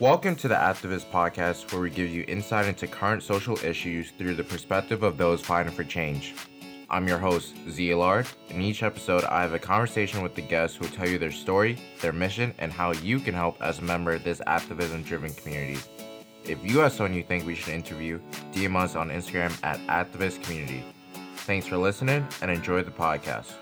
Welcome to the Activus Podcast, where we give you insight into current social issues through the perspective of those fighting for change. I'm your host, Z Lard. In each episode, I have a conversation with the guests who tell you their story, their mission, and how you can help as a member of this activism driven community. If you have someone you think we should interview, DM us on Instagram at Activus Community. Thanks for listening and enjoy the podcast.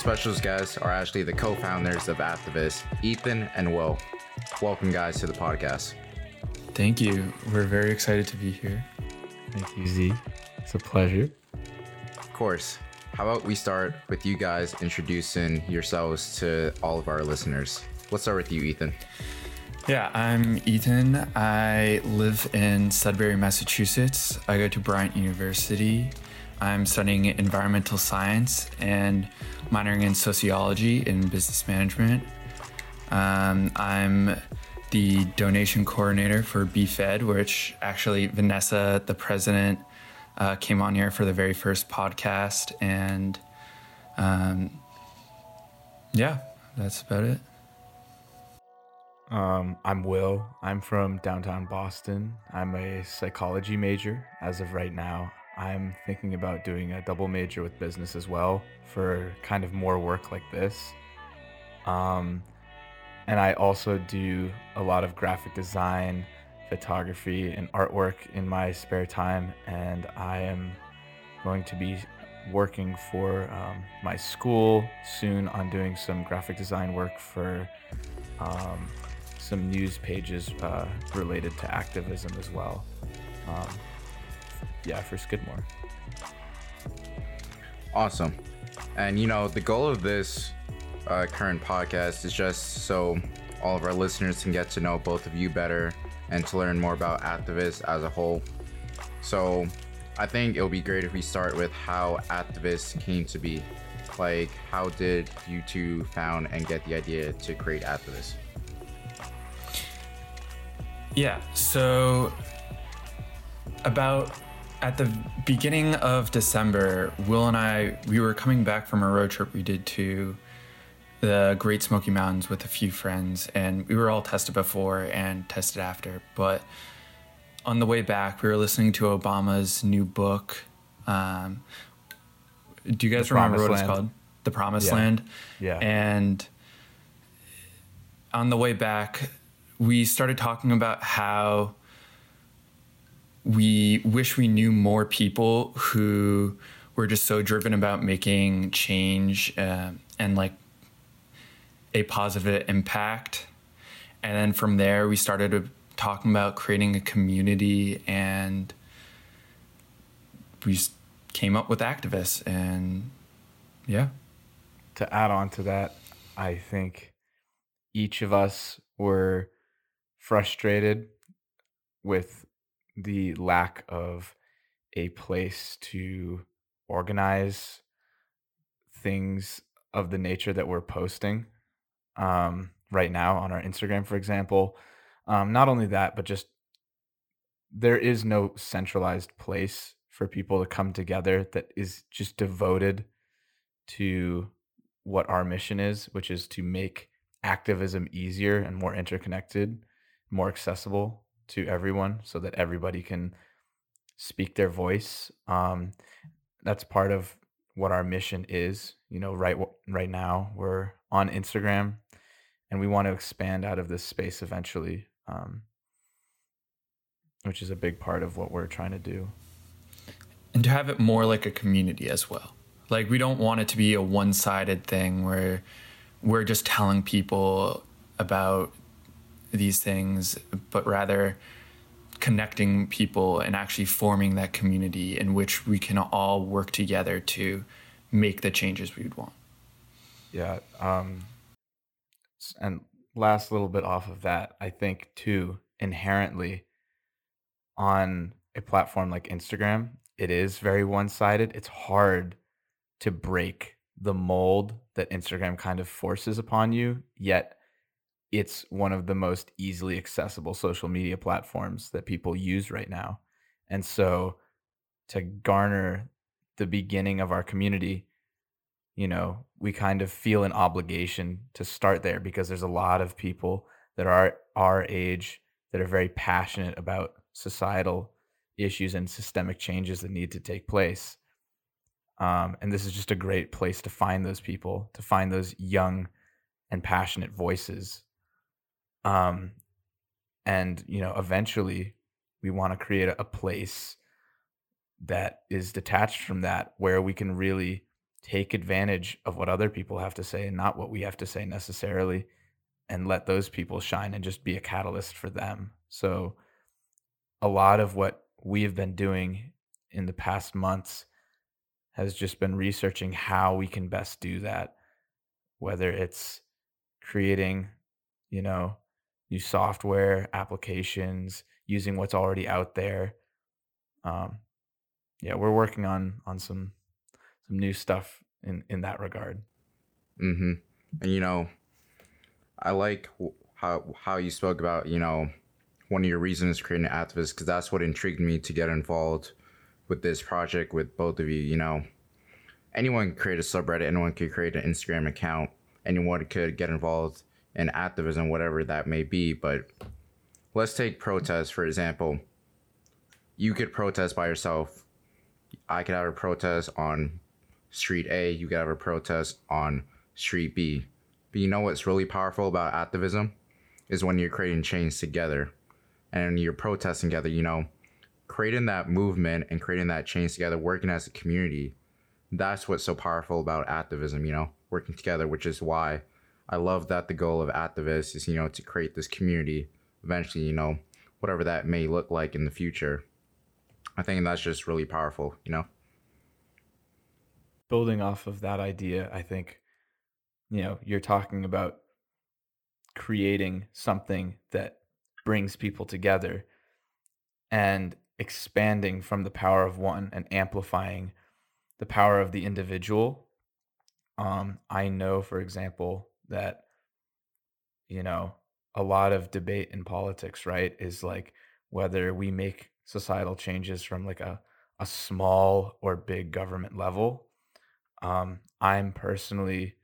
Special guests are actually the co founders of Activus, Ethan and Will. Welcome, guys, to the podcast. Thank you. We're very excited to be here. Thank you, Z. It's a pleasure. Of course, how about we start with you guys introducing yourselves to all of our listeners? Let's start with you, Ethan. Yeah, I'm Ethan. I live in Sudbury, Massachusetts. I go to Bryant University. I'm studying environmental science and minoring in sociology and business management. Um, I'm the donation coordinator for BeFed, which actually Vanessa, the president, uh, came on here for the very first podcast. And um, yeah, that's about it. Um, I'm Will. I'm from downtown Boston. I'm a psychology major as of right now. I'm thinking about doing a double major with business as well for kind of more work like this. Um, and I also do a lot of graphic design, photography, and artwork in my spare time. And I am going to be working for um, my school soon on doing some graphic design work for um, some news pages uh, related to activism as well. Um, yeah, for Skidmore. Awesome. And you know, the goal of this uh, current podcast is just so all of our listeners can get to know both of you better and to learn more about Activus as a whole. So I think it would be great if we start with how Activus came to be. Like, how did you two found and get the idea to create Activus? Yeah. So about at the beginning of December, Will and I we were coming back from a road trip we did to the Great Smoky Mountains with a few friends, and we were all tested before and tested after. But on the way back, we were listening to Obama's new book. Um, do you guys The remember what it's Land. called? The Promised Yeah. Land. Yeah. And on the way back, we started talking about how we wish we knew more people who were just so driven about making change uh, and like a positive impact. And then from there, we started talking about creating a community and we came up with Activus and yeah. to add on to that, I think each of us were frustrated with the lack of a place to organize things of the nature that we're posting um, right now on our Instagram, for example. Um, not only that, but just there is no centralized place for people to come together that is just devoted to what our mission is, which is to make activism easier and more interconnected, more accessible to everyone so that everybody can speak their voice. Um, that's part of what our mission is. You know, right right now we're on Instagram, and we want to expand out of this space eventually, um, which is a big part of what we're trying to do. and to have it more like a community as well. Like we don't want it to be a one-sided thing where we're just telling people about these things, but rather connecting people and actually forming that community in which we can all work together to make the changes we would want. Yeah. Um, and last little bit off of that, I think too, inherently on a platform like Instagram, it is very one-sided, it's hard to break the mold that Instagram kind of forces upon you, yet it's one of the most easily accessible social media platforms that people use right now. And so to garner the beginning of our community, you know, we kind of feel an obligation to start there because there's a lot of people that are our age that are very passionate about societal issues and systemic changes that need to take place. Um, and this is just a great place to find those people, to find those young and passionate voices. Um, and you know, eventually, we want to create a place that is detached from that, where we can really take advantage of what other people have to say and not what we have to say necessarily, and let those people shine and just be a catalyst for them. So, a lot of what we have been doing in the past months has just been researching how we can best do that, whether it's creating, you know, new software, applications, using what's already out there. Um, yeah, we're working on on some some new stuff in in that regard. Mm-hmm. And you know, I like how how you spoke about you know one of your reasons creating an activist because that's what intrigued me to get involved with this project with both of you. You know, anyone can create a subreddit, anyone could create an Instagram account, anyone could get involved in activism, whatever that may be. But let's take protests for example. You could protest by yourself. I could have a protest on street A. You could have a protest on street B. But you know what's really powerful about activism is when you're creating change together and you're protesting together, you know, creating that movement and creating that change together, working as a community. That's what's so powerful about activism, you know, working together, which is why I love that the goal of Activus is, you know, to create this community eventually, you know, whatever that may look like in the future. I think that's just really powerful, you know. Building off of that idea, I think, you know, you're talking about creating something that brings people together and expanding from the power of one and amplifying the power of the individual. Um, I know, for example, that, you know, a lot of debate in politics, right, is like whether we make societal changes from like a, a small or big government level. Um, I'm personally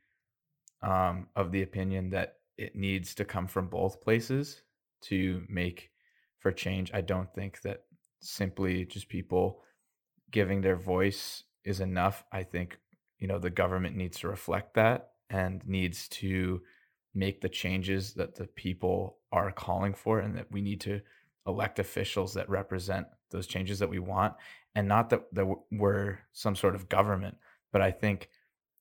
um, of the opinion that it needs to come from both places to make for change. I don't think that simply just people giving their voice is enough. I think, you know, the government needs to reflect that and needs to make the changes that the people are calling for and that we need to elect officials that represent those changes that we want and not that, that we're some sort of government but i think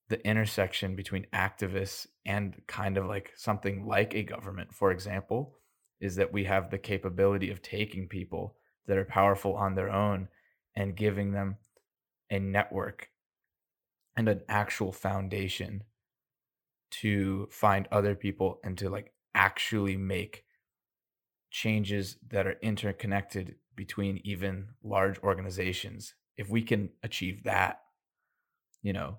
the intersection between Activus and kind of like something like a government for example is that we have the capability of taking people that are powerful on their own and giving them a network and an actual foundation to find other people and to like actually make changes that are interconnected between even large organizations if we can achieve that you know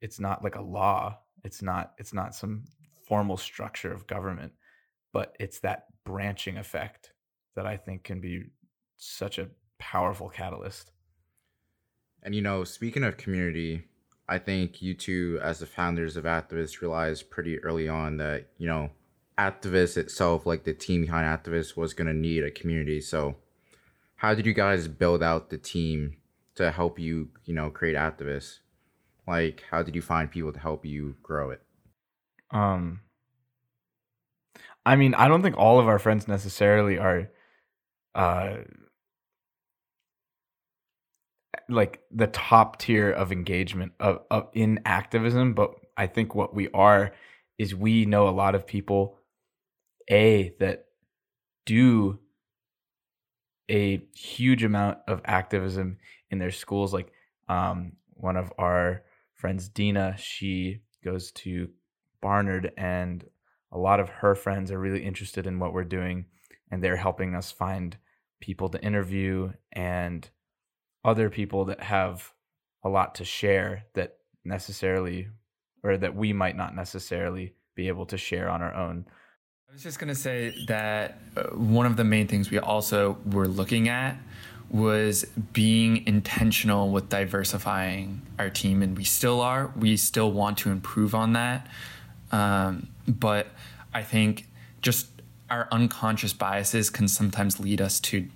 it's not like a law it's not it's not some formal structure of government but it's that branching effect that I think can be such a powerful catalyst. And you know, speaking of community, I think you two, as the founders of Activus, realized pretty early on that you know, Activus itself, like the team behind Activus, was going to need a community. So, how did you guys build out the team to help you, you know, create Activus? Like, how did you find people to help you grow it? Um, I mean, I don't think all of our friends necessarily are uh like the top tier of engagement of, of in activism, but I think what we are is we know a lot of people a that do a huge amount of activism in their schools. Like um one of our friends Dina she goes to Barnard and a lot of her friends are really interested in what we're doing and they're helping us find people to interview and other people that have a lot to share that necessarily or that we might not necessarily be able to share on our own. I was just going to say that uh, one of the main things we also were looking at was being intentional with diversifying our team, and we still are. We still want to improve on that. Um, but I think just our unconscious biases can sometimes lead us to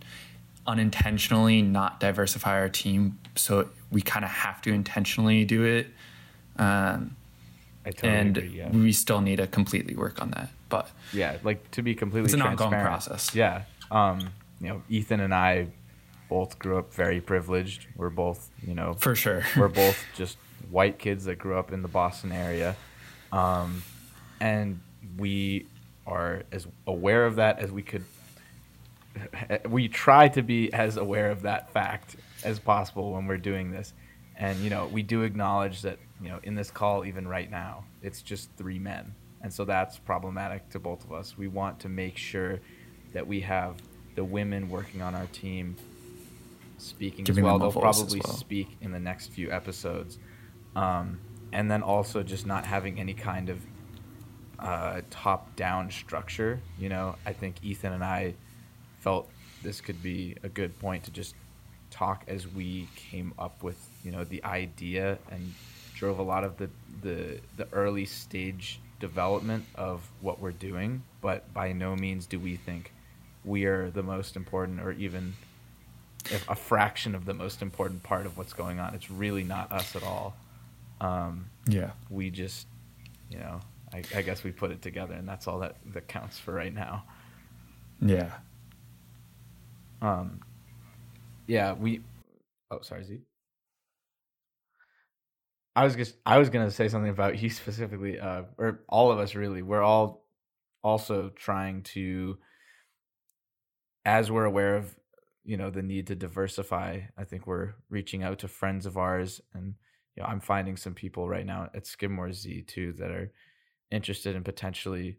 unintentionally not diversify our team. So we kind of have to intentionally do it. Um, totally and agree, yeah. we still need to completely work on that. But yeah, like to be completely it's an ongoing process. Yeah. Um, you know, Ethan and I both grew up very privileged. We're both, you know, for sure. we're both just white kids that grew up in the Boston area. Um, and we are as aware of that as we could. We try to be as aware of that fact as possible when we're doing this. And, you know, we do acknowledge that, you know, in this call, even right now, it's just three men. And so that's problematic to both of us. We want to make sure that we have the women working on our team speaking Giving as well. They'll probably well. speak in the next few episodes. Um, and then also just not having any kind of uh, top down structure. You know, I think Ethan and I felt this could be a good point to just talk as we came up with, you know, the idea and drove a lot of the, the, the early stage development of what we're doing. But by no means do we think we are the most important or even a fraction of the most important part of what's going on. It's really not us at all. Um, yeah. We just, you know, I, I, guess we put it together, and that's all that that counts for right now. Yeah. Um. Yeah, we. Oh, sorry, Z. I was just I was gonna say something about you specifically, uh, or all of us really. We're all also trying to, as we're aware of, you know, the need to diversify. I think we're reaching out to friends of ours, and you know, I'm finding some people right now at Skidmore Z too that are interested in potentially,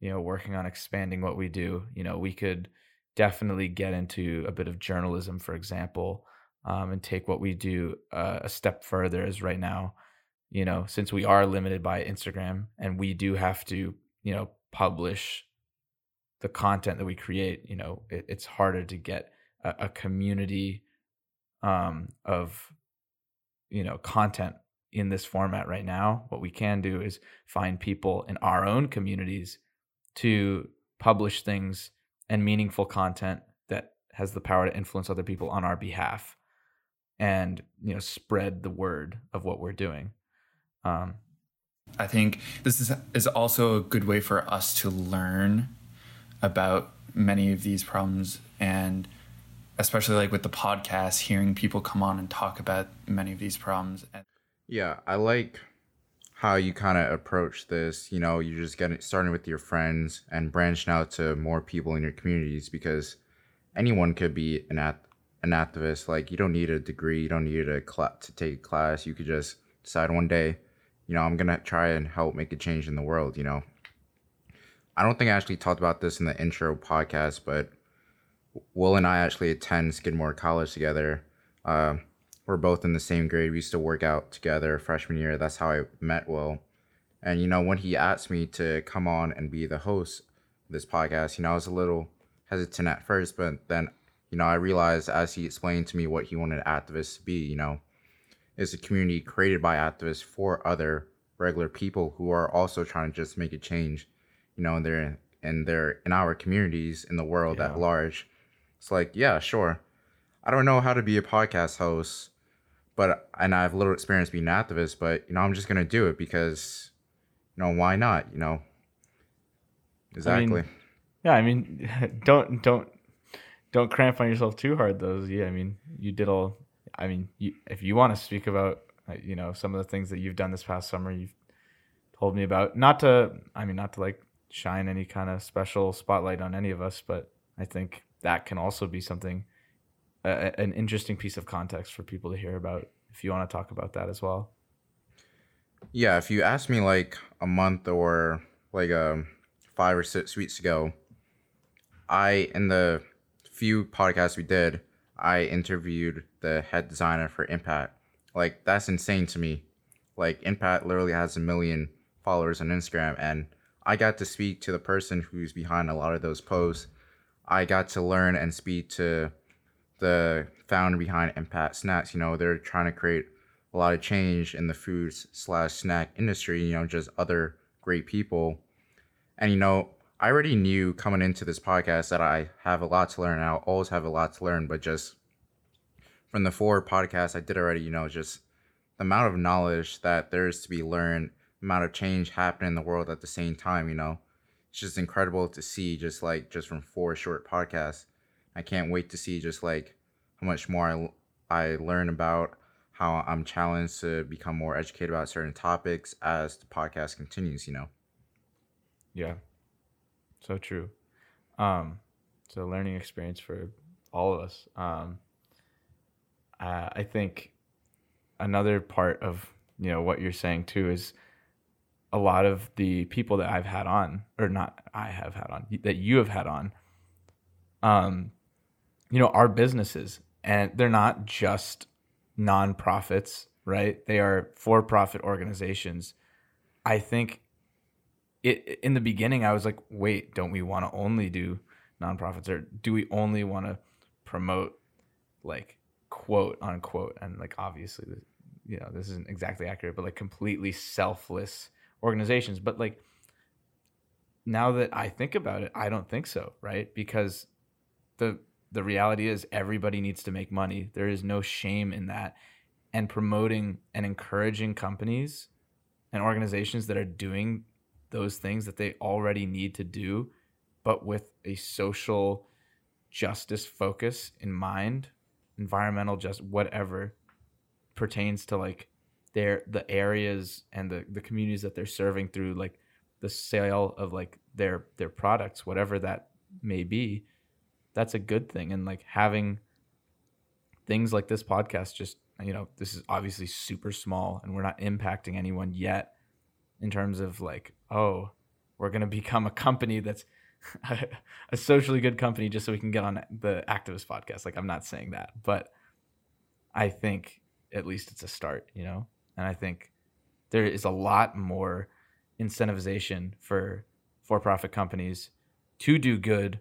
you know, working on expanding what we do, you know, we could definitely get into a bit of journalism, for example, um, and take what we do uh, a step further. As right now, you know, since we are limited by Instagram and we do have to, you know, publish the content that we create, you know, it, it's harder to get a, a community um, of, you know, content in this format right now. What we can do is find people in our own communities to publish things and meaningful content that has the power to influence other people on our behalf and you know spread the word of what we're doing. Um, i think this is is also a good way for us to learn about many of these problems and especially like with the podcast hearing people come on and talk about many of these problems and yeah, I like how you kind of approach this. You know, you're just getting starting with your friends and branching out to more people in your communities because anyone could be an at an activist. Like you don't need a degree, you don't need a cl- to take a class. You could just decide one day, you know, I'm gonna try and help make a change in the world. You know, I don't think I actually talked about this in the intro podcast, but Will and I actually attend Skidmore College together. Uh, we're both in the same grade. We used to work out together freshman year. That's how I met Will. And you know, when he asked me to come on and be the host of this podcast, you know, I was a little hesitant at first, but then, you know, I realized as he explained to me what he wanted Activus to be, you know, is a community created by activists for other regular people who are also trying to just make a change, you know, and they're and they're in our communities in the world yeah. at large. It's like, yeah, sure. I don't know how to be a podcast host but and I have little experience being an activist, but you know, I'm just gonna do it because, you know, why not? You know, exactly. I mean, yeah, I mean, don't don't don't cramp on yourself too hard, though. Yeah, I mean, you did all. I mean, you, if you want to speak about, uh, you know, some of the things that you've done this past summer, you've told me about. Not to, I mean, not to like shine any kind of special spotlight on any of us, but I think that can also be something a, an interesting piece of context for people to hear about if you want to talk about that as well. Yeah, if you asked me like a month or like um, five or six weeks ago, I in the few podcasts we did, I interviewed the head designer for Impact. Like that's insane to me. Like Impact literally has a million followers on Instagram and I got to speak to the person who's behind a lot of those posts. I got to learn and speak to the founder behind Impact Snacks. You know, they're trying to create a lot of change in the food slash snack industry. You know, just other great people. And you know, I already knew coming into this podcast that I have a lot to learn. I'll always have a lot to learn, but just from the four podcasts I did already, you know, just the amount of knowledge that there is to be learned, amount of change happening in the world at the same time, you know, it's just incredible to see just like just from four short podcasts. I can't wait to see just like how much more I, I learn about how I'm challenged to become more educated about certain topics as the podcast continues, you know. Yeah. So true. Um, it's a learning experience for all of us. Um, uh, I think another part of you know what you're saying too is a lot of the people that I've had on, or not I have had on, that you have had on, um, you know, are businesses, and they're not just nonprofits, right? They are for-profit organizations. I think it in the beginning I was like, wait, don't we want to only do nonprofits or do we only want to promote like quote unquote and like obviously you know this isn't exactly accurate but like completely selfless organizations but like now that I think about it I don't think so right because the the reality is everybody needs to make money. There is no shame in that. And promoting and encouraging companies and organizations that are doing those things that they already need to do, but with a social justice focus in mind, environmental just whatever pertains to like their the areas and the the communities that they're serving through like the sale of like their their products whatever that may be that's a good thing and like having things like this podcast just you know this is obviously super small and we're not impacting anyone yet in terms of like, oh, we're going to become a company that's a socially good company just so we can get on the Activus podcast. Like, I'm not saying that, but I think at least it's a start, you know? And I think there is a lot more incentivization for for profit companies to do good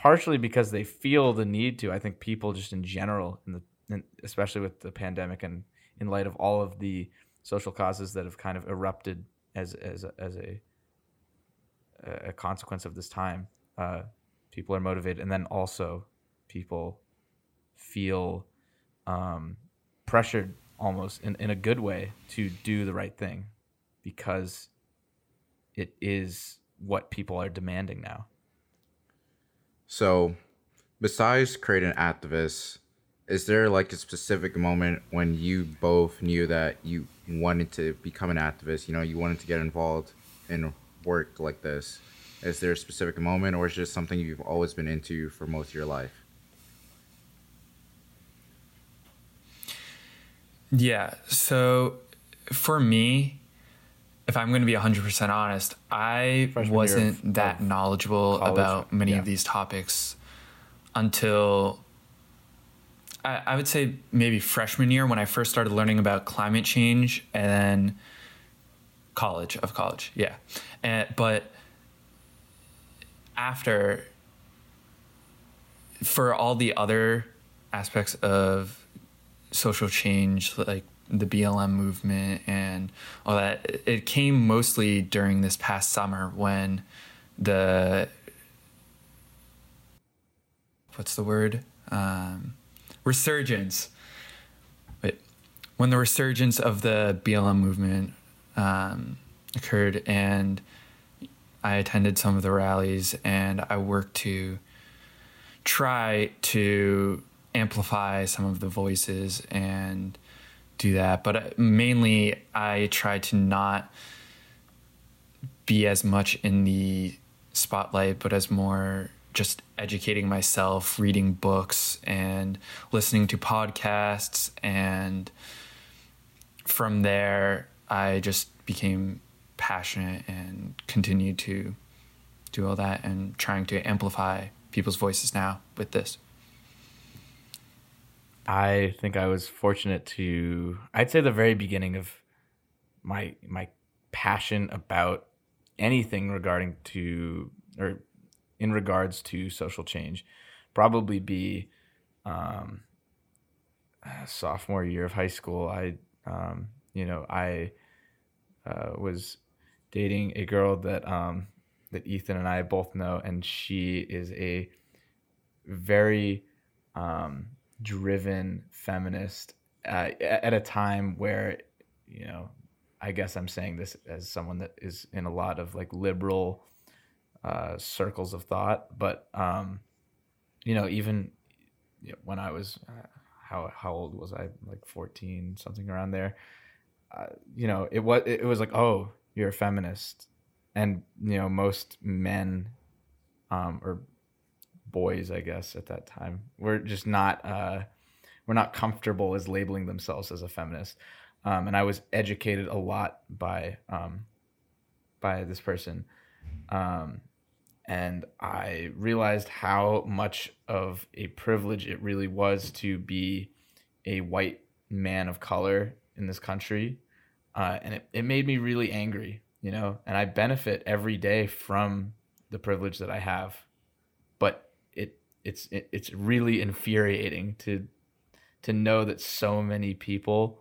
partially because they feel the need to i think people just in general in the especially with the pandemic and in light of all of the social causes that have kind of erupted as as as a a consequence of this time. Uh, people are motivated, and then also people feel um, pressured almost in, in a good way to do the right thing because it is what people are demanding now. So, besides creating Activus, is there like a specific moment when you both knew that you wanted to become an activist? You know, you wanted to get involved in work like this. Is there a specific moment, or is it just something you've always been into for most of your life? Yeah. So for me, if I'm going to be 100% honest, I Freshman wasn't that knowledgeable college. about many yeah. of these topics until I, I would say maybe freshman year when I first started learning about climate change and then college of college, yeah. And, but after, for all the other aspects of social change, like the BLM movement and all that, it came mostly during this past summer when the what's the word? Um, resurgence. Wait, when the resurgence of the BLM movement um, occurred, and I attended some of the rallies, and I worked to try to amplify some of the voices and do that. But uh, mainly, I try to not be as much in the spotlight, but as more just educating myself, reading books, and listening to podcasts. And from there, I just became passionate and continued to do all that and trying to amplify people's voices now with this. I think I was fortunate to I'd say the very beginning of my my passion about anything regarding to or in regards to social change probably be um, sophomore year of high school I um, you know I uh, was dating a girl that um, that Ethan and I both know and she is a very um, driven feminist uh, at a time where you know i guess i'm saying this as someone that is in a lot of like liberal uh, circles of thought but um, you know even you know, when i was uh, how how old was i? Like 14 something around there. Uh, you know it was it was like oh you're a feminist. And you know most men um, or boys, I guess, at that time. We're just not uh, we're not comfortable as labeling themselves as a feminist. Um, and I was educated a lot by um, by this person, um, and I realized how much of a privilege it really was to be a white man of color in this country, uh, and it, it made me really angry, you know. And I benefit every day from the privilege that I have, but it's it's really infuriating to to know that so many people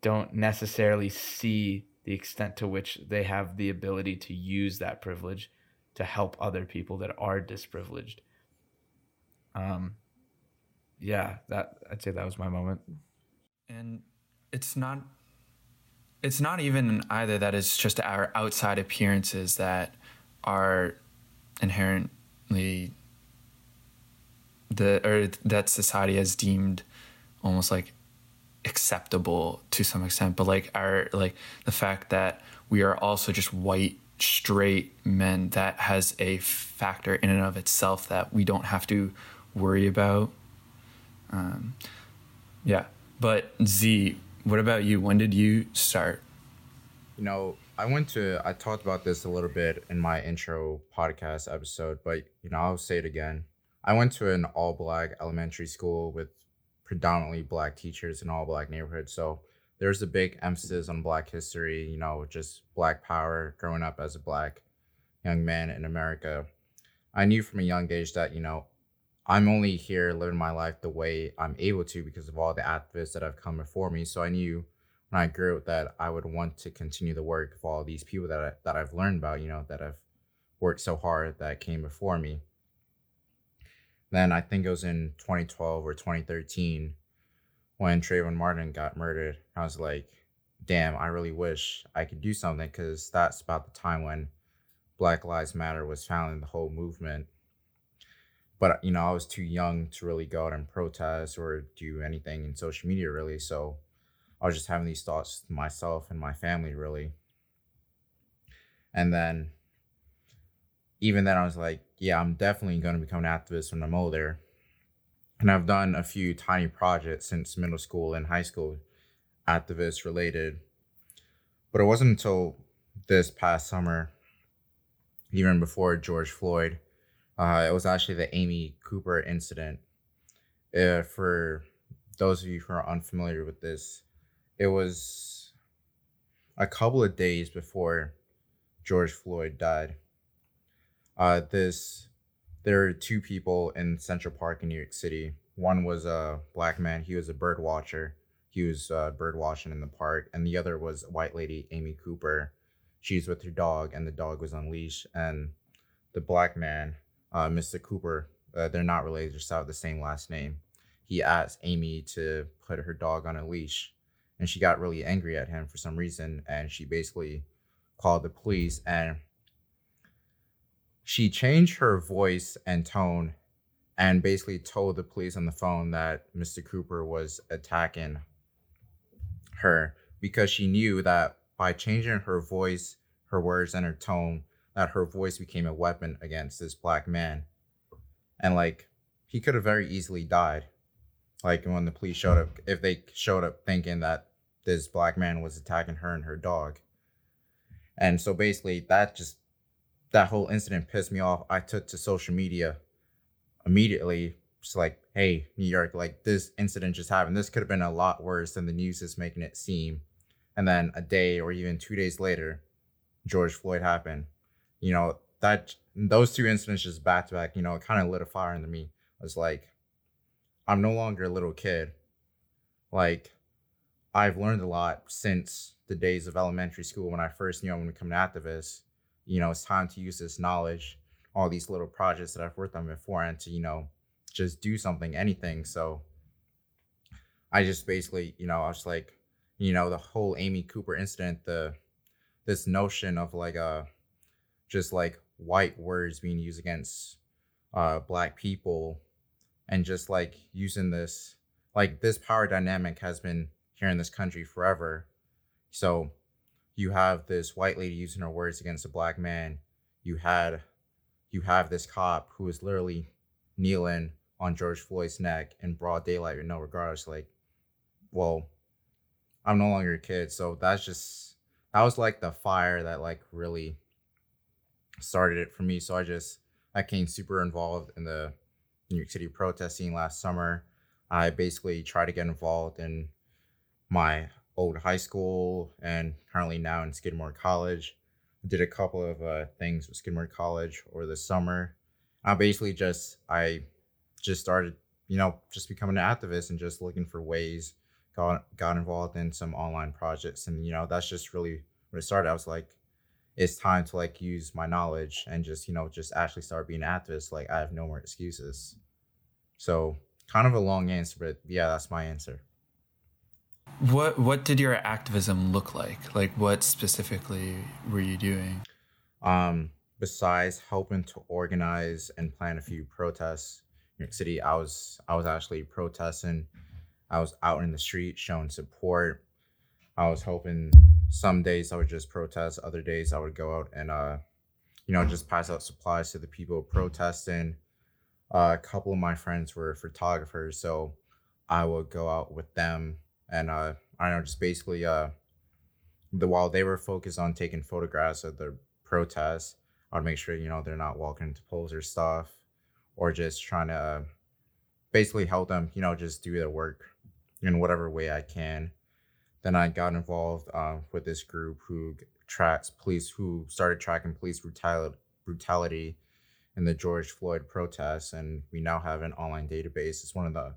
don't necessarily see the extent to which they have the ability to use that privilege to help other people that are disprivileged. Um, yeah, that I'd say that was my moment. And it's not it's not even either that it's just our outside appearances that are inherently the or that society has deemed almost like acceptable to some extent but like our like the fact that we are also just white straight men that has a factor in and of itself that we don't have to worry about. Um yeah. But z what about you? When did you start? You know i went to i talked about this a little bit in my intro podcast episode but you know i'll say it again I went to an all black elementary school with predominantly black teachers in all black neighborhoods. So there's a big emphasis on black history, you know, just black power growing up as a black young man in America. I knew from a young age that, you know, I'm only here living my life the way I'm able to because of all the activists that have come before me. So I knew when I grew up that I would want to continue the work of all these people that I, that I've learned about, you know, that have worked so hard that came before me. Then I think it was in 2012 or 2013 when Trayvon Martin got murdered. I was like, damn, I really wish I could do something because that's about the time when Black Lives Matter was founding the whole movement. But, you know, I was too young to really go out and protest or do anything in social media, really. So I was just having these thoughts to myself and my family, really. And then even then I was like, yeah, I'm definitely going to become an activist when I'm older. And I've done a few tiny projects since middle school and high school, activist related. But it wasn't until this past summer, even before George Floyd, uh, it was actually the Amy Cooper incident. Uh, for those of you who are unfamiliar with this, it was a couple of days before George Floyd died uh, this there are two people in Central Park in New York City. One was a black man. He was a bird watcher. He was uh, bird watching in the park, and the other was a white lady, Amy Cooper. She's with her dog, and the dog was on leash. And the black man, uh, Mr. Cooper, uh, they're not related, just have the same last name. He asked Amy to put her dog on a leash, and she got really angry at him for some reason, and she basically called the police and she changed her voice and tone and basically told the police on the phone that Mr. Cooper was attacking her because she knew that by changing her voice, her words, and her tone, that her voice became a weapon against this black man. And like he could have very easily died. Like when the police showed up, if they showed up thinking that this black man was attacking her and her dog. And so basically that just that whole incident pissed me off. I took to social media immediately, just like, hey, New York, like this incident just happened. This could have been a lot worse than the news is making it seem. And then a day or even two days later, George Floyd happened. You know, that those two incidents just back to back, you know, it kind of lit a fire into me. I was like, I'm no longer a little kid. Like, I've learned a lot since the days of elementary school when I first knew I'm to become an activist. You know, it's time to use this knowledge, all these little projects that I've worked on before, and to, you know, just do something, anything. So I just basically, you know, I was like, you know, the whole Amy Cooper incident, the this notion of like uh just like white words being used against uh black people and just like using this like this power dynamic has been here in this country forever. So you have this white lady using her words against a black man. You had you have this cop who is literally kneeling on George Floyd's neck in broad daylight with no regards. Like, well, I'm no longer a kid, so that's just that was like the fire that like really started it for me. So I just I came super involved in the New York City protesting last summer. I basically tried to get involved in my old high school and currently now in Skidmore College. Did a couple of uh, things with Skidmore College over the summer. I basically just I just started, you know, just becoming an activist and just looking for ways. Got got involved in some online projects, and you know, that's just really when it started. I was like, it's time to like use my knowledge and just you know just actually start being an activist. Like I have no more excuses. So kind of a long answer, but yeah, that's my answer. What what did your activism look like? Like what specifically were you doing? Um, besides helping to organize and plan a few protests, New York City, I was I was actually protesting. I was out in the street showing support. I was hoping some days I would just protest, other days I would go out and uh, you know, just pass out supplies to the people protesting. Uh, a couple of my friends were photographers, so I would go out with them and uh, I don't know, just basically uh, the while they were focused on taking photographs of the protests, I'd make sure you know they're not walking into poles or stuff or just trying to uh, basically help them, you know, just do their work in whatever way I can. Then I got involved uh, with this group who tracks police, who started tracking police brutality, brutality in the George Floyd protests, and we now have an online database. It's one of the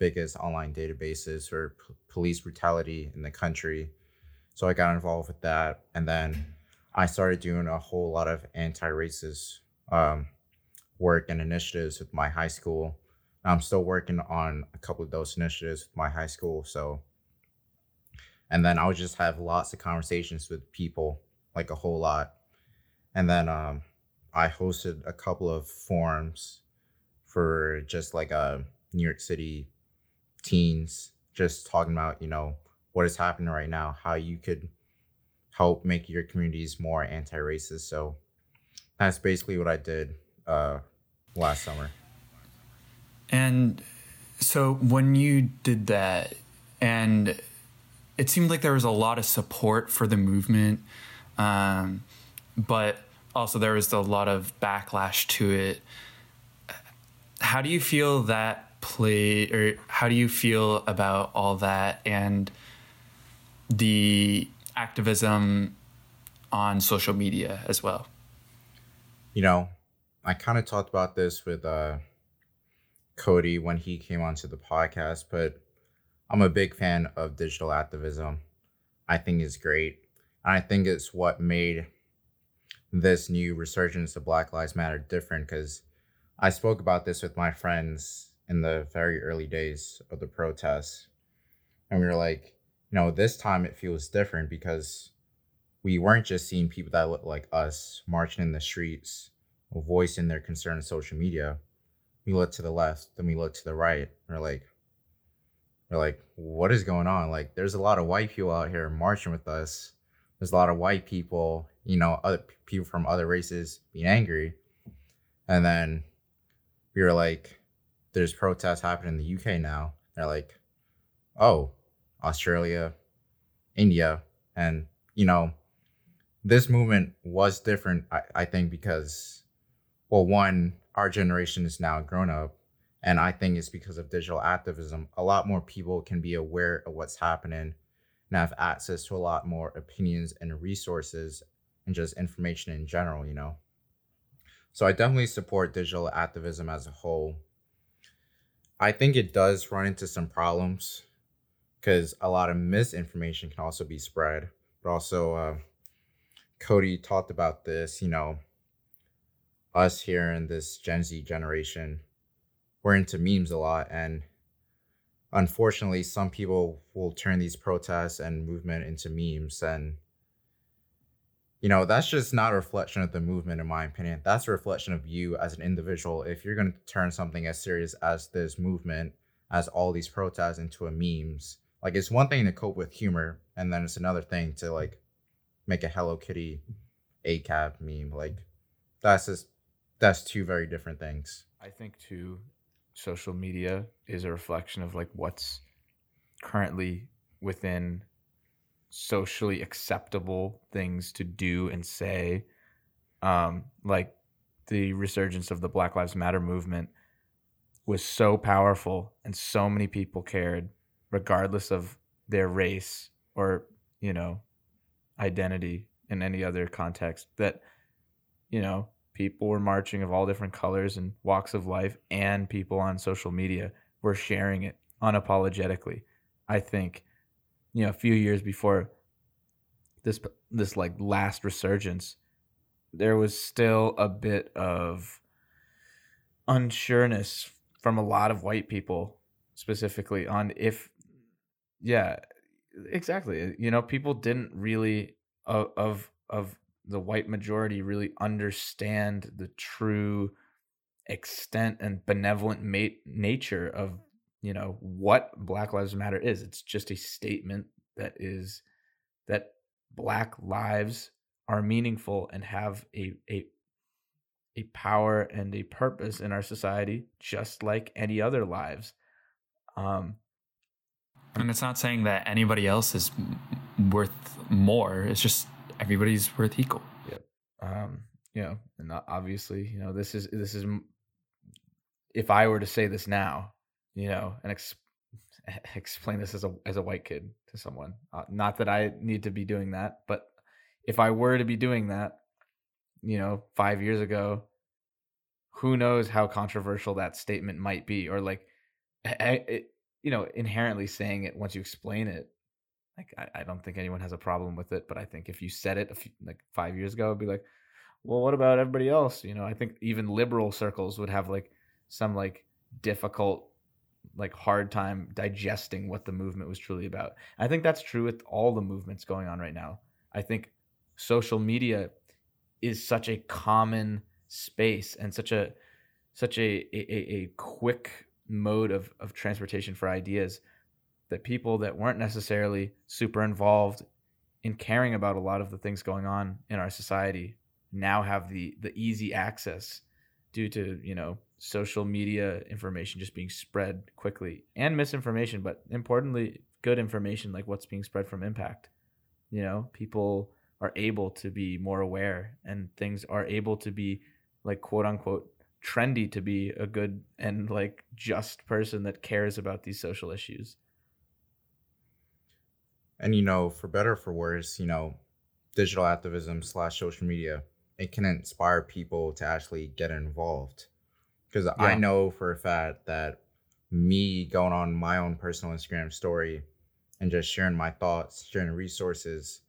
biggest online databases for p- police brutality in the country. So I got involved with that, and then I started doing a whole lot of anti-racist um, work and initiatives with my high school. I'm still working on a couple of those initiatives with my high school. So, and then I would just have lots of conversations with people, like a whole lot. And then um, I hosted a couple of forums for just like a New York City teens, just talking about, you know, what is happening right now, how you could help make your communities more anti racist. So that's basically what I did uh, last summer. And so when you did that, and it seemed like there was a lot of support for the movement, um, but also there was a lot of backlash to it. How do you feel that play, or how do you feel about all that and the activism on social media as well? You know, I kind of talked about this with uh, Cody when he came onto the podcast, but I'm a big fan of digital activism. I think it's great. And I think it's what made this new resurgence of Black Lives Matter different because I spoke about this with my friends in the very early days of the protests. And we were like, you know, this time it feels different because we weren't just seeing people that look like us marching in the streets voicing their concern on social media, we look to the left, then we look to the right. And We're like, we're like, what is going on? Like, there's a lot of white people out here marching with us. There's a lot of white people, you know, other people from other races being angry. And then we were like, there's protests happening in the UK now. They're like, oh, Australia, India. And, you know, this movement was different, I, I think, because well, one, our generation is now grown up, And I think it's because of digital activism. A lot more people can be aware of what's happening and have access to a lot more opinions and resources and just information in general, you know. So I definitely support digital activism as a whole. I think it does run into some problems because a lot of misinformation can also be spread. But also, uh, Cody talked about this, you know, us here in this Gen Z generation, we're into memes a lot. And unfortunately, some people will turn these protests and movement into memes. And, you know, that's just not a reflection of the movement, in my opinion. That's a reflection of you as an individual. If you're going to turn something as serious as this movement, as all these protests into a memes, like it's one thing to cope with humor, and then it's another thing to like make a Hello Kitty ACAB meme. Like that's just that's two very different things. I think too, social media is a reflection of like what's currently within socially acceptable things to do and say. Um, like the resurgence of the Black Lives Matter movement was so powerful and so many people cared regardless of their race or you know identity in any other context that you know people were marching of all different colors and walks of life and people on social media were sharing it unapologetically i think you know a few years before this this like last resurgence there was still a bit of unsureness from a lot of white people specifically on if yeah, exactly. Uh, you know, people didn't really of of, of the white majority really understand the true extent and benevolent mate nature of you know what black lives matter is it's just a statement that is that black lives are meaningful and have a a a power and a purpose in our society just like any other lives um and it's not saying that anybody else is worth more. It's just everybody's worth equal. Yep. Um, you know, and obviously, you know, this is this is if I were to say this now, you know, and ex- explain this as a as a white kid to someone. Uh, not that I need to be doing that, but if I were to be doing that, you know, 5 years ago, who knows how controversial that statement might be or like it, you know, inherently saying it once you explain it, like I, I, don't think anyone has a problem with it. But I think if you said it few, like five years ago, it'd be like, well, what about everybody else? You know, I think even liberal circles would have like some like difficult, like hard time digesting what the movement was truly about. I think that's true with all the movements going on right now. I think social media is such a common space and such a such a a, a quick mode of, of transportation for ideas that people that weren't necessarily super involved in caring about a lot of the things going on in our society now have the the easy access due to you know social media information just being spread quickly and misinformation but importantly good information like what's being spread from impact you know people are able to be more aware and things are able to be like quote unquote trendy to be a good and like just person that cares about these social issues. And you know, for better for worse, you know, digital activism slash social media, it can inspire people to actually get involved. Because yeah. I know for a fact that me going on my own personal Instagram story and just sharing my thoughts, sharing resources,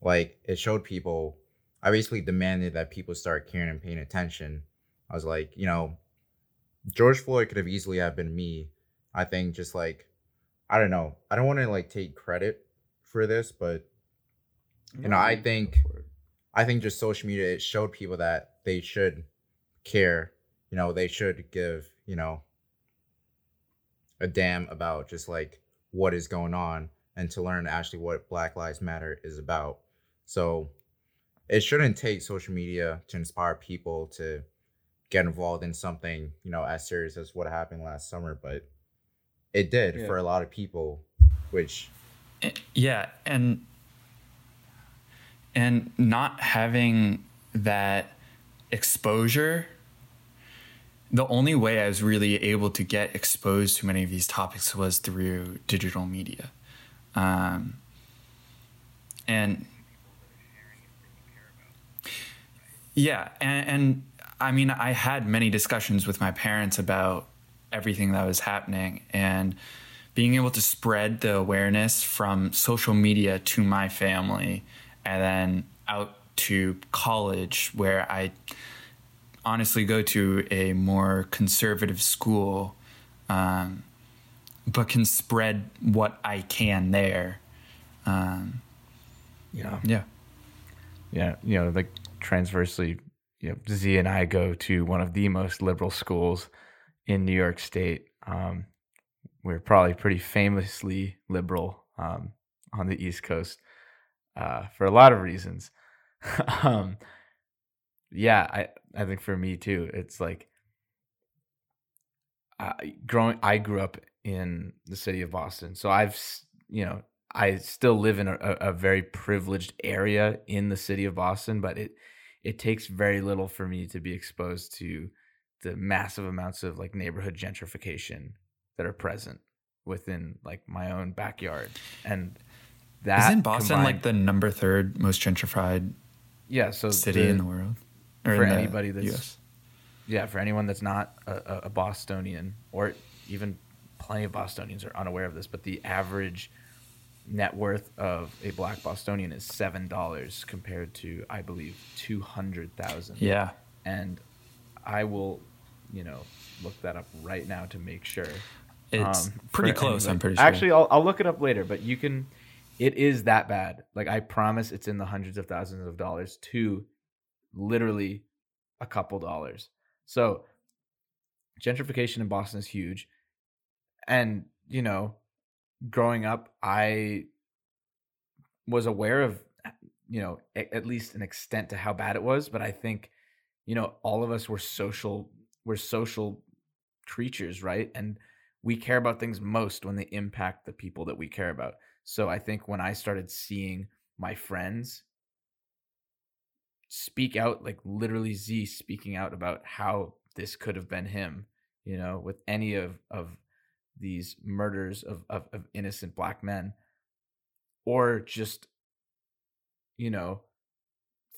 like it showed people. I basically demanded that people start caring and paying attention I was like, you know, George Floyd could have easily have been me. I think just like I don't know. I don't want to like take credit for this, but you know, I think I think just social media it showed people that they should care. You know, they should give, you know, a damn about just like what is going on and to learn actually what Black Lives Matter is about. So it shouldn't take social media to inspire people to get involved in something you know as serious as what happened last summer but it did yeah. for a lot of people which eh, yeah and and not having that exposure the only way I was really able to get exposed to many of these topics was through digital media. Um, and yeah, and, and I mean, I had many discussions with my parents about everything that was happening and being able to spread the awareness from social media to my family and then out to college where I honestly go to a more conservative school, um, but can spread what I can there. Um, Yeah. yeah. Yeah. You know, like transversely, you know, Z and I go to one of the most liberal schools in New York State. Um, we're probably pretty famously liberal um, on the East Coast uh, for a lot of reasons. um, yeah, I I think for me too, it's like I, growing. I grew up in the city of Boston, so I've you know I still live in a, a very privileged area in the city of Boston, but it it takes very little for me to be exposed to the massive amounts of like neighborhood gentrification that are present within like my own backyard, and that Isn't Boston like the number third most gentrified yeah so city the- in the world? Or for anybody that's US? yeah for anyone that's not a, a, bostonian or even plenty of bostonians are unaware of this but the average net worth of a black bostonian is seven dollars compared to i believe 200000 Yeah. and i will you know look that up right now to make sure It's um, pretty close, I'm pretty sure. Actually, I'll, I'll look it up later, but you can. It is that bad. Like I promise, it's in the hundreds of thousands of dollars to literally a couple dollars. So gentrification in Boston is huge, and you know, growing up, I was aware of you know at least an extent to how bad it was, but I think you know all of us were social we're social creatures, right? And we care about things most when they impact the people that we care about. So I think when I started seeing my friends speak out, like literally Z speaking out about how this could have been him, you know, with any of of these murders of, of, of innocent black men, or just, you know,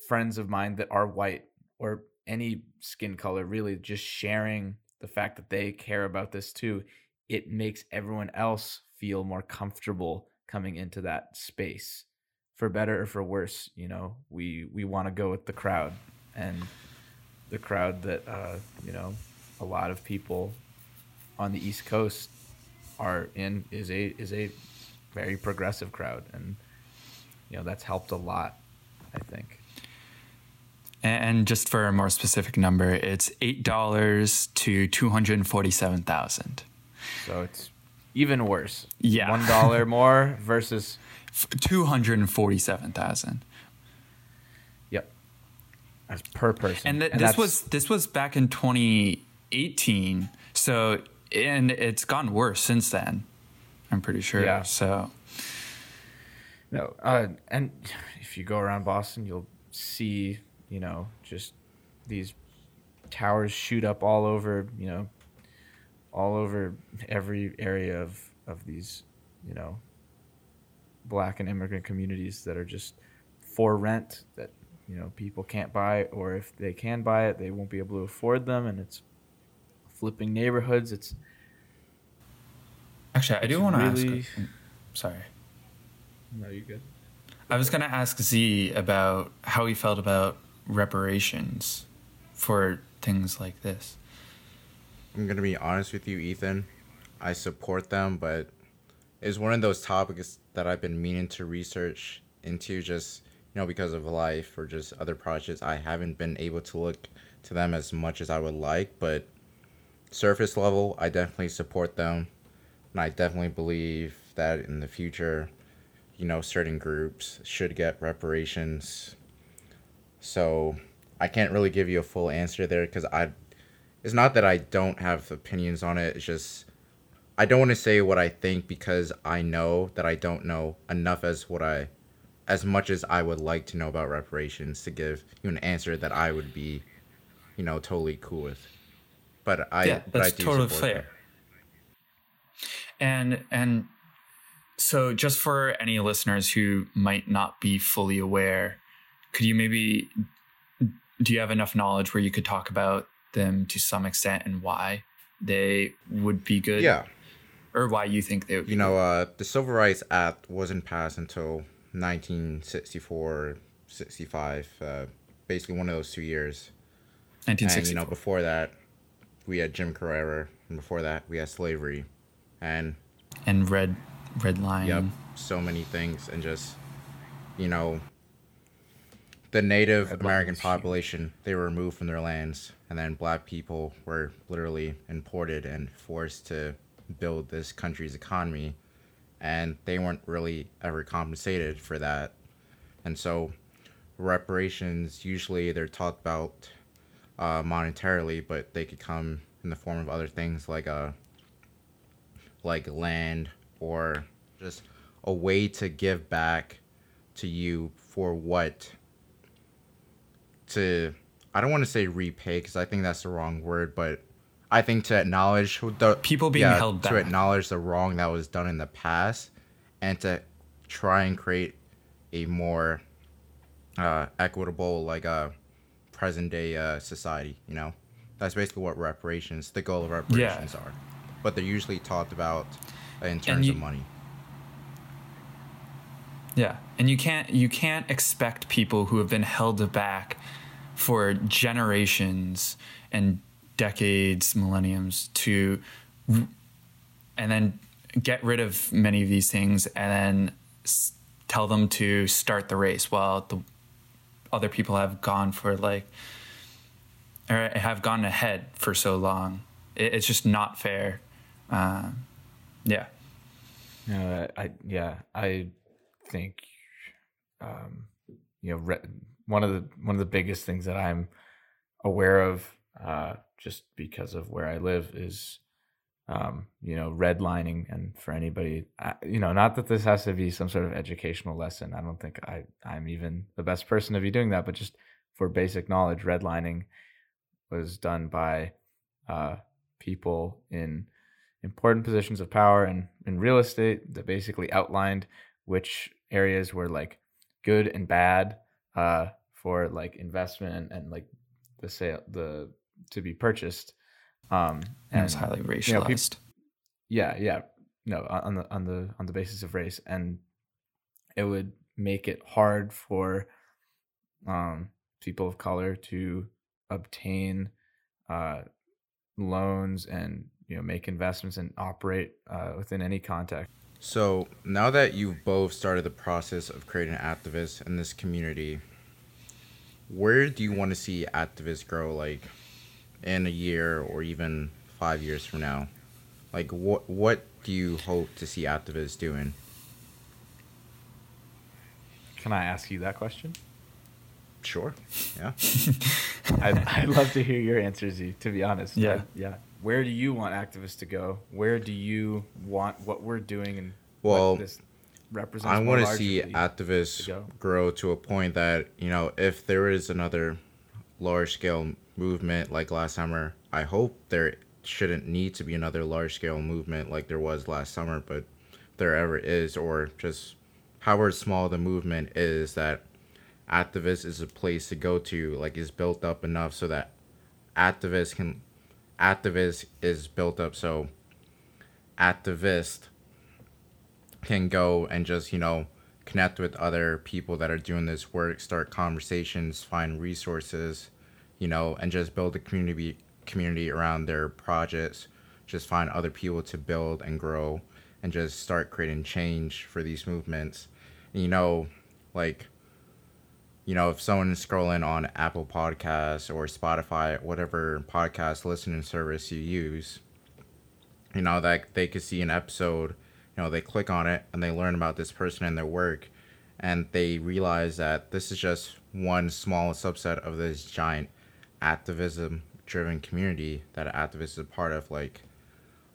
friends of mine that are white or any skin color, really just sharing the fact that they care about this too, it makes everyone else feel more comfortable coming into that space. For better or for worse, you know, we we want to go with the crowd, and the crowd that uh, you know a lot of people on the East Coast are in is a is a very progressive crowd, and you know that's helped a lot. I think. And just for a more specific number, it's eight dollars to two hundred forty-seven thousand. So it's even worse. Yeah. One dollar more versus Two hundred forty-seven thousand. yep. That's per person. And, th- this was this was back in twenty eighteen. So and it's gotten worse since then. I'm pretty sure. Yeah. So no. Uh, and if you go around Boston, you'll see you know just these towers shoot up all over you know all over every area of of these you know black and immigrant communities that are just for rent that you know people can't buy or if they can buy it they won't be able to afford them and it's flipping neighborhoods it's actually, I do want to really- ask. Mm, sorry. no you good I was going to ask Z about how he felt about reparations for things like this. I'm gonna be honest with you, Ethan. I support them, but it's one of those topics that I've been meaning to research into just you know because of life or just other projects. I haven't been able to look to them as much as I would like, but surface level, I definitely support them, and I definitely believe that in the future, you know, certain groups should get reparations. So I can't really give you a full answer there because I it's not that I don't have opinions on it. It's just I don't want to say what I think because I know that I don't know enough as what I as much as I would like to know about reparations to give you an answer that I would be, you know, totally cool with. but I yeah, but I that's do totally fair. them. And and so just for any listeners who might not be fully aware, could you maybe do you have enough knowledge where you could talk about them to some extent and why they would be good? Yeah, Or why you think they you know, uh, the Civil Rights Act wasn't passed until 1964, 65, uh, basically one of those two years. good? And 1960. you know, before that, we had Jim Crow era, and before that, we had slavery, and and red red line. Yep, so many things, and just you know, the Native Red American Line's population they were removed from their lands, and then Black people were literally imported and forced to build this country's economy, and they weren't really ever compensated for that, and so reparations usually they're talked about uh, monetarily, but they could come in the form of other things like uh like land or just a way to give back to you for what? To I don't want to say repay because I think that's the wrong word, but I think to acknowledge the People being yeah, held to acknowledge the wrong that was done in the past and to try and create a more uh, equitable like a present day uh, society you know? That's basically what reparations the goal of reparations are. But they're usually talked about in terms you- of money. Yeah, and you can't you can't expect people who have been held back for generations and decades, millenniums to, and then get rid of many of these things and then s- tell them to start the race while the other people have gone for like or have gone ahead for so long. It, it's just not fair. Um, yeah. No, I, I yeah, I think um, you know re- one of the one of the biggest things that I'm aware of, uh, just because of where I live, is um, you know redlining. And for anybody, you know, not that this has to be some sort of educational lesson. I don't think I I'm even the best person to be doing that, but just for basic knowledge, redlining was done by uh, people in important positions of power in, in real estate that basically outlined which areas were like good and bad uh, for like investment and, and like the sale the to be purchased um And it was and, highly you know, racialized. yeah yeah no on on the on the on the basis of race and it would make it hard for um people of color to obtain uh loans and you know make investments and operate uh, within any context So now that you've both started the process of creating Activus in this community, where do you want to see Activus grow like in a year or even five years from now? Like what what do you hope to see Activus doing? can i ask you that question Sure. Yeah. I'd, I'd love to hear your answer z to be honest Yeah. I- yeah where do you want Activus to go where do you want what we're doing and Well, what this represents I want to see Activus to grow to a point that you know if there is another large scale movement like last summer, I hope there shouldn't need to be another large scale movement like there was last summer, but there ever is, or just however small the movement is, that Activus is a place to go to, like is built up enough so that Activus can Activus is built up so activist can go and just you know connect with other people that are doing this work start conversations find resources you know and just build a community community around their projects. Just find other people to build and grow and just start creating change for these movements. And, you know like you know if someone is scrolling on apple podcasts or spotify whatever podcast listening service you use you know that they could see an episode you know they click on it and they learn about this person and their work. And they realize that this is just one small subset of this giant activism driven community that Activus is a part of like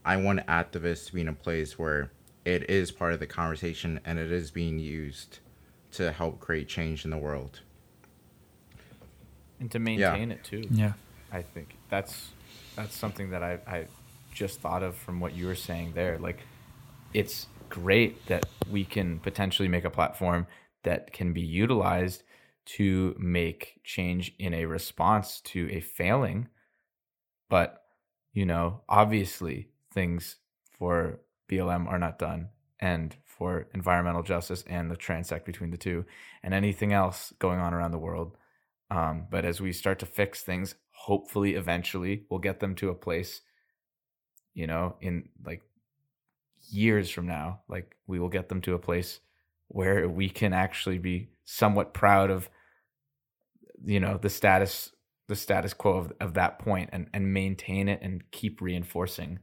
i want Activus to be in a place where it is part of the conversation and it is being used to help create change in the world and to maintain it too Yeah. i think that's that's something that I, I just thought of from what you were saying there. Like, it's great that we can potentially make a platform that can be utilized to make change in a response to a failing. But, you know, obviously things for BLM are not done and for environmental justice and the transect between the two and anything else going on around the world. Um, but as we start to fix things, hopefully eventually we'll get them to a place, you know, in like years from now, like we will get them to a place where we can actually be somewhat proud of, you know, the status the status quo of, of that point and, and maintain it and keep reinforcing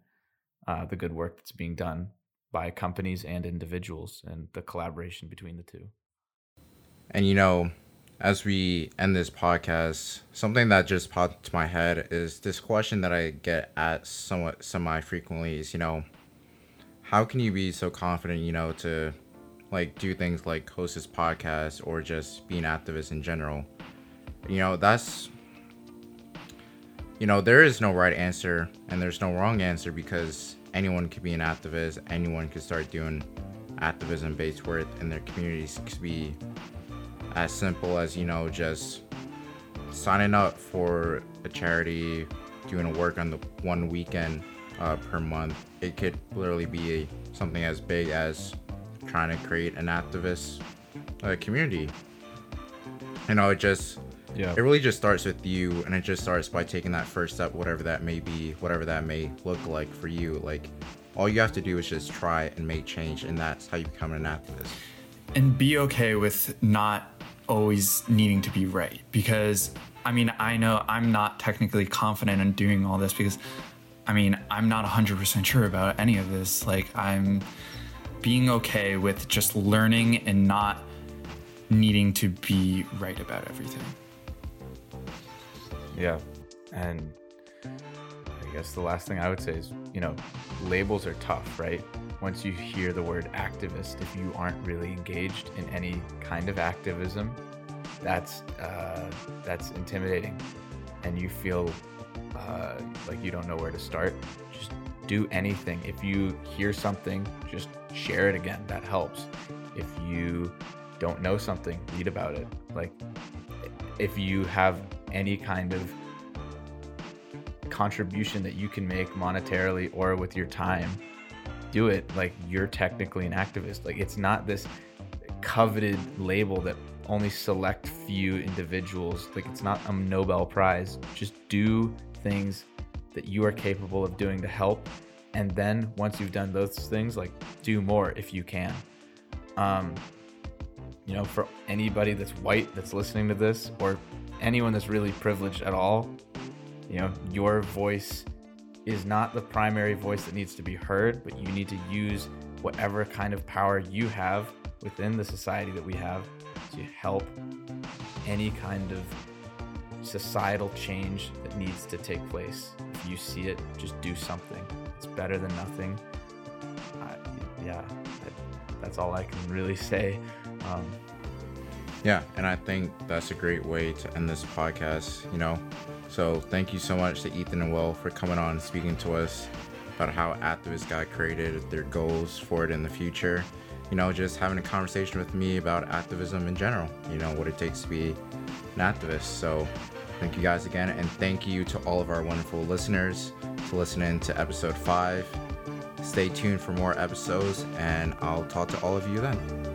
uh, the good work that's being done by companies and individuals and the collaboration between the two. And you know, as we end this podcast, something that just popped to my head is this question that I get at somewhat semi frequently is, you know, how can you be so confident, you know, to like do things like host this podcast or just be an activist in general? You know, that's you know, there is no right answer and there's no wrong answer because anyone could be an activist, anyone could start doing activism based work in their communities could be as simple as, you know, just signing up for a charity, doing a work on the one weekend uh, per month. It could literally be something as big as trying to create an activist uh, community. You know, it just yeah. It really just starts with you, and it just starts by taking that first step, whatever that may be, whatever that may look like for you. Like, all you have to do is just try and make change, and that's how you become an activist. And be okay with not always needing to be right. Because, I mean, I know I'm not technically confident in doing all this because, I mean, I'm not 100% sure about any of this. Like, I'm being okay with just learning and not needing to be right about everything. Yeah. And I guess the last thing I would say is, you know, labels are tough, right? Once you hear the word activist, if you aren't really engaged in any kind of activism, that's uh, that's intimidating, and you feel uh, like you don't know where to start. Just do anything. If you hear something, just share it again. That helps. If you don't know something, read about it. Like if you have any kind of contribution that you can make monetarily or with your time, do it. Like you're technically an activist. Like it's not this coveted label that only select few individuals. Like it's not a Nobel Prize. Just do things that you are capable of doing to help. And then once you've done those things, like do more if you can. Um, you know, for anybody that's white that's listening to this, or anyone that's really privileged at all, you know, your voice is not the primary voice that needs to be heard, but you need to use whatever kind of power you have within the society that we have to help any kind of societal change that needs to take place. If you see it, just do something. It's better than nothing. Yeah, that's all I can really say. Um, yeah, and I think that's a great way to end this podcast, you know. So thank you so much to Ethan and Will for coming on and speaking to us about how Activus got created, their goals for it in the future. You know, just having a conversation with me about activism in general, you know, what it takes to be an activist. So thank you guys again, and thank you to all of our wonderful listeners for listening to episode five. Stay tuned for more episodes, and I'll talk to all of you then.